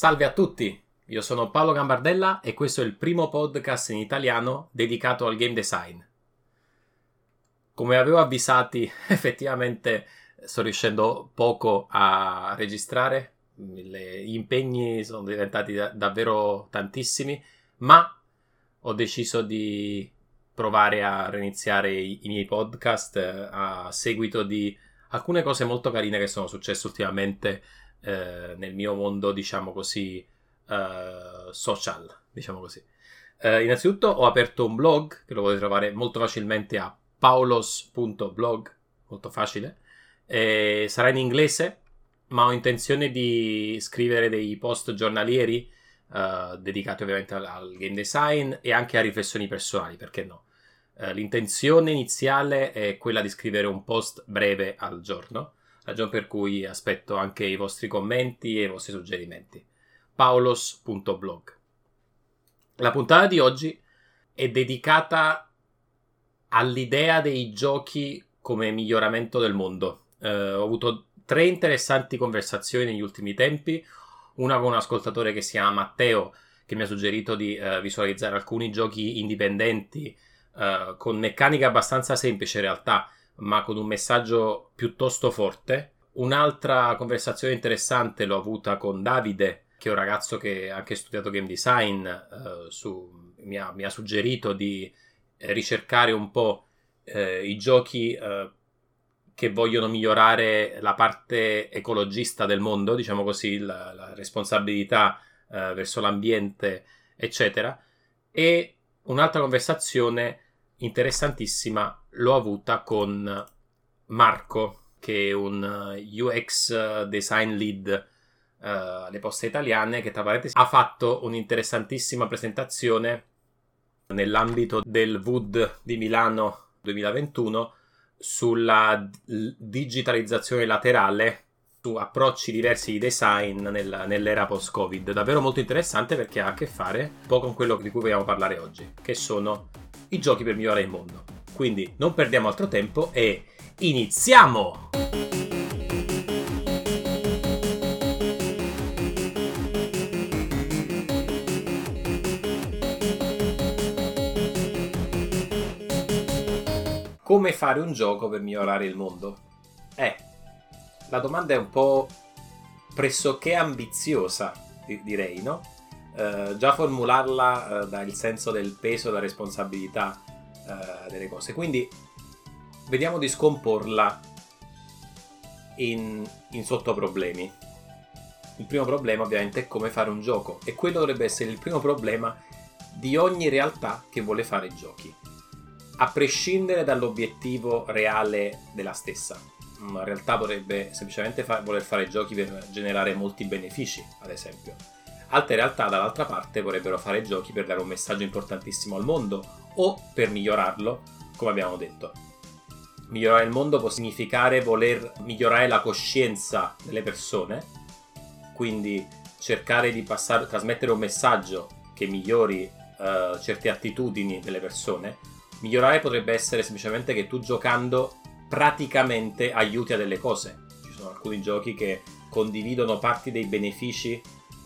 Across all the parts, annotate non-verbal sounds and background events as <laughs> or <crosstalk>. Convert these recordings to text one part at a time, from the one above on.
Salve a tutti, io sono Paolo Gambardella e questo è il primo podcast in italiano dedicato al game design. Come avevo avvisati, <laughs> effettivamente sto riuscendo poco a registrare, gli impegni sono diventati da- davvero tantissimi, ma ho deciso di provare a reiniziare i, i miei podcast eh, a seguito di alcune cose molto carine che sono successe ultimamente eh, nel mio mondo, diciamo così, eh, social, diciamo così. Eh, innanzitutto ho aperto un blog che lo potete trovare molto facilmente a paulos.blog, molto facile. sarà in inglese, ma ho intenzione di scrivere dei post giornalieri uh, dedicati ovviamente al, al, game design e anche a riflessioni personali, perché no? Uh, l'intenzione iniziale è quella di scrivere un post breve al giorno, ragione per cui aspetto anche i vostri commenti e i vostri suggerimenti. paulos.blog La puntata di oggi è dedicata all'idea dei giochi come miglioramento del mondo. Uh, ho avuto tre interessanti conversazioni negli ultimi tempi, una con un ascoltatore che si chiama Matteo, che mi ha suggerito di uh, visualizzare alcuni giochi indipendenti uh, con meccaniche abbastanza semplici in realtà, ma con un messaggio piuttosto forte. Un'altra conversazione interessante l'ho avuta con Davide, che è un ragazzo che ha anche studiato game design, uh, su, mi, ha, mi, ha, suggerito di ricercare un po' i giochi che vogliono migliorare la parte ecologista del mondo, diciamo così, la, la responsabilità eh, verso l'ambiente, eccetera. E un'altra conversazione interessantissima l'ho avuta con Marco, che è un eh, UX design lead uh, alle poste italiane, che tra parentesi ha fatto un'interessantissima presentazione nell'ambito del VUD di Milano 2021 sulla digitalizzazione laterale su approcci diversi di design nel, nell'era post-Covid. Davvero molto interessante perché ha a che fare un po' con quello di cui vogliamo parlare oggi, che sono i giochi per migliorare il mondo. Quindi non perdiamo altro tempo e iniziamo! Come fare un gioco per migliorare il mondo? Eh, la domanda è un po' pressoché ambiziosa, direi, no? Eh, già formularla eh, dà il senso del peso e della responsabilità eh, delle cose. Quindi vediamo di scomporla in, in sottoproblemi. Il primo problema ovviamente è come fare un gioco e quello dovrebbe essere il primo problema di ogni realtà che vuole fare giochi a prescindere dall'obiettivo reale della stessa. In realtà potrebbe semplicemente fa- voler fare giochi per generare molti benefici, ad esempio. Altre realtà, dall'altra parte, vorrebbero fare giochi per dare un messaggio importantissimo al mondo o per migliorarlo, come abbiamo detto. Migliorare il mondo può significare voler migliorare la coscienza delle persone, quindi cercare di passare, trasmettere un messaggio che migliori uh, certe attitudini delle persone, Migliorare potrebbe essere semplicemente che tu giocando praticamente aiuti a delle cose. Ci sono alcuni giochi che condividono parti dei benefici,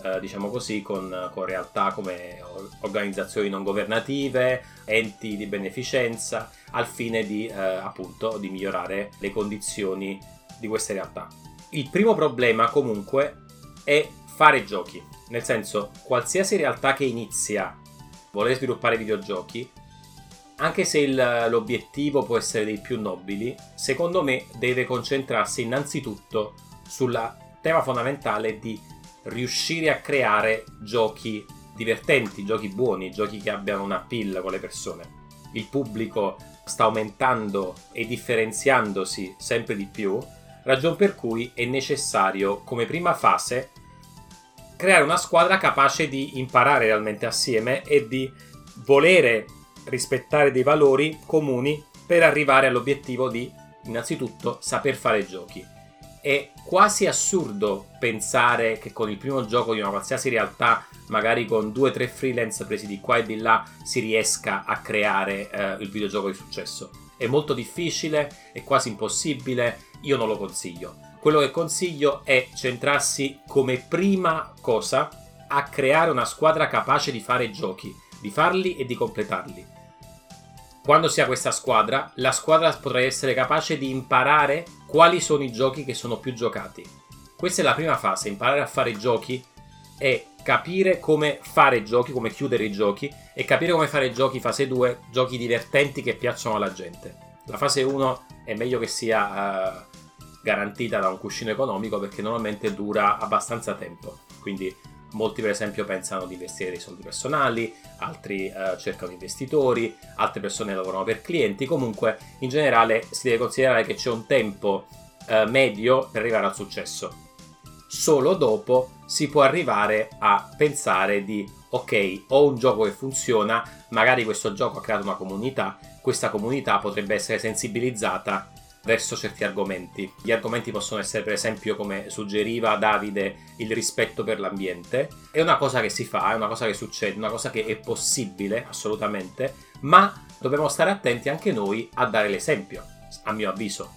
eh, diciamo così, con, con, realtà come organizzazioni non governative, enti di beneficenza, al fine di, eh, appunto, di migliorare le condizioni di queste realtà. Il primo problema comunque è fare giochi, nel senso qualsiasi realtà che inizia voler sviluppare videogiochi anche se il, l'obiettivo può essere dei più nobili, secondo me deve concentrarsi innanzitutto sul tema fondamentale di riuscire a creare giochi divertenti, giochi buoni, giochi che abbiano un appeal con le persone. Il pubblico sta aumentando e differenziandosi sempre di più, ragion per cui è necessario come prima fase creare una squadra capace di imparare realmente assieme e di volere rispettare dei valori comuni per arrivare all'obiettivo di innanzitutto saper fare giochi. È quasi assurdo pensare che con il primo gioco di una qualsiasi realtà, magari con due o tre freelance presi di qua e di là, si riesca a creare eh, il videogioco di successo. È molto difficile, è quasi impossibile, io non lo consiglio. Quello che consiglio è centrarsi come prima cosa a creare una squadra capace di fare giochi, di farli e di completarli. Quando si ha questa squadra, la squadra potrà essere capace di imparare quali sono i giochi che sono più giocati. Questa è la prima fase, imparare a fare giochi e capire come fare giochi, come chiudere i giochi e capire come fare giochi fase 2, giochi divertenti che piacciono alla gente. La fase 1 è meglio che sia uh, garantita da un cuscino economico perché normalmente dura abbastanza tempo. Quindi molti per esempio pensano di investire dei soldi personali, altri uh, cercano investitori, altre persone lavorano per clienti, comunque in generale si deve considerare che c'è un tempo uh, medio per arrivare al successo. Solo dopo si può arrivare a pensare di ok, ho un gioco che funziona, magari questo gioco ha creato una comunità, questa comunità potrebbe essere sensibilizzata verso certi argomenti. Gli argomenti possono essere, per esempio, come suggeriva Davide, il rispetto per l'ambiente. È una cosa che si fa, è una cosa che succede, una cosa che è possibile, assolutamente, ma dobbiamo stare attenti anche noi a dare l'esempio, a mio avviso.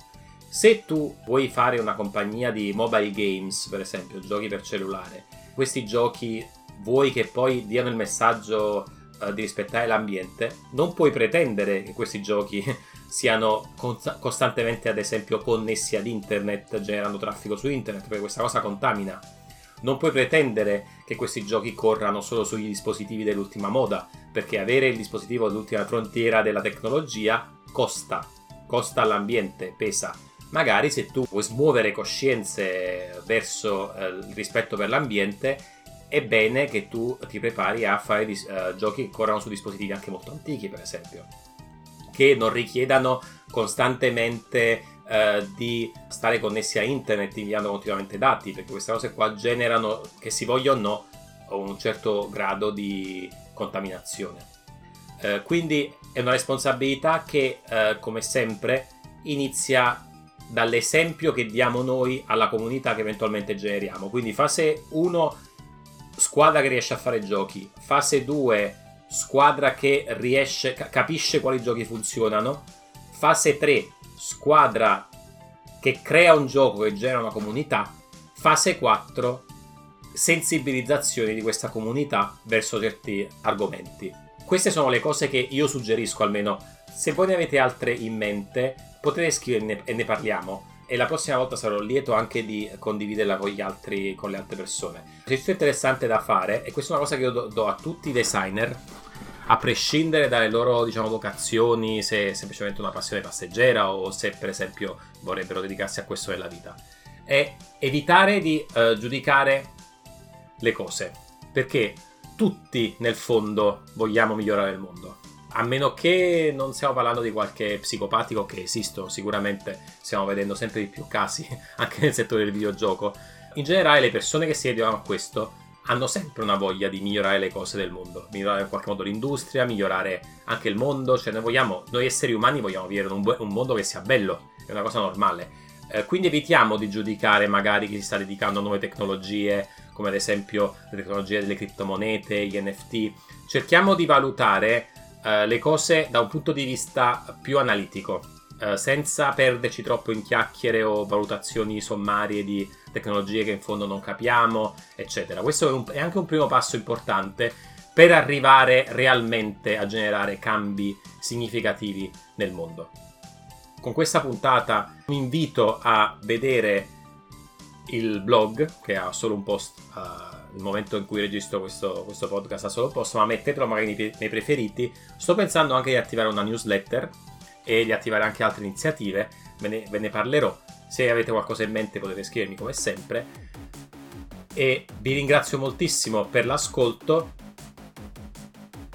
Se tu vuoi fare una compagnia di mobile games, per esempio, giochi per cellulare, questi giochi vuoi che poi diano il messaggio uh, di rispettare l'ambiente, non puoi pretendere che questi giochi <laughs> siano costantemente, ad esempio, connessi ad internet, generando traffico su internet, perché questa cosa contamina. Non puoi pretendere che questi giochi corrano solo sugli dispositivi dell'ultima moda, perché avere il dispositivo dell'ultima frontiera della tecnologia costa, costa all'ambiente, pesa. Magari se tu vuoi smuovere coscienze verso eh, il rispetto per l'ambiente, è bene che tu ti prepari a fare dis- uh, giochi che corrono su dispositivi anche molto antichi, per esempio, che non richiedano costantemente uh, di stare connessi a internet inviando continuamente dati, perché queste cose qua generano, che si voglia o no, un certo grado di contaminazione. Uh, quindi è una responsabilità che, come sempre, inizia dall'esempio che diamo noi alla comunità che eventualmente generiamo. Quindi fase 1 squadra che riesce a fare giochi. Fase 2, squadra che riesce, capisce quali giochi funzionano. Fase 3, squadra che crea un gioco che genera una comunità. Fase 4, sensibilizzazione di questa comunità verso certi argomenti. Queste sono le cose che io suggerisco almeno. Se voi ne avete altre in mente, potete scrivermi e ne parliamo e la prossima volta sarò lieto anche di condividerla con, altri, con le altre persone. C'è tutto interessante da fare e questa è una cosa che io do, do a tutti i designer, a prescindere dalle loro diciamo, vocazioni, se è semplicemente una passione passeggera o se per esempio vorrebbero dedicarsi a questo nella vita, è evitare di uh, giudicare le cose, perché tutti nel fondo vogliamo migliorare il mondo a meno che non stiamo parlando di qualche psicopatico che esistono, sicuramente stiamo vedendo sempre di più casi <laughs> anche nel settore del videogioco. In generale le persone che si dedicano a questo hanno sempre una voglia di migliorare le cose del mondo, migliorare in qualche modo l'industria, migliorare anche il mondo, cioè noi vogliamo, noi esseri umani vogliamo vivere in un, un mondo che sia bello, è una cosa normale. Eh, quindi evitiamo di giudicare magari chi si sta dedicando a nuove tecnologie, come ad esempio le tecnologie delle criptomonete, gli NFT. Cerchiamo di valutare eh, le cose da un punto di vista più analitico, uh, senza perderci troppo in chiacchiere o valutazioni sommarie di tecnologie che in fondo non capiamo, eccetera. Questo è, un, è anche un primo passo importante per arrivare realmente a generare cambi significativi nel mondo. Con questa puntata vi invito a vedere il blog che ha solo un post uh, il momento in cui registro questo, questo podcast ha solo posto, ma mettetelo magari nei, nei preferiti. Sto pensando anche di attivare una newsletter e di attivare anche altre iniziative, ve ne, ve ne parlerò. Se avete qualcosa in mente potete scrivermi come sempre. E vi ringrazio moltissimo per l'ascolto.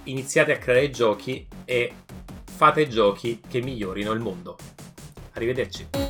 Iniziate a creare giochi e fate giochi che migliorino il mondo. Arrivederci.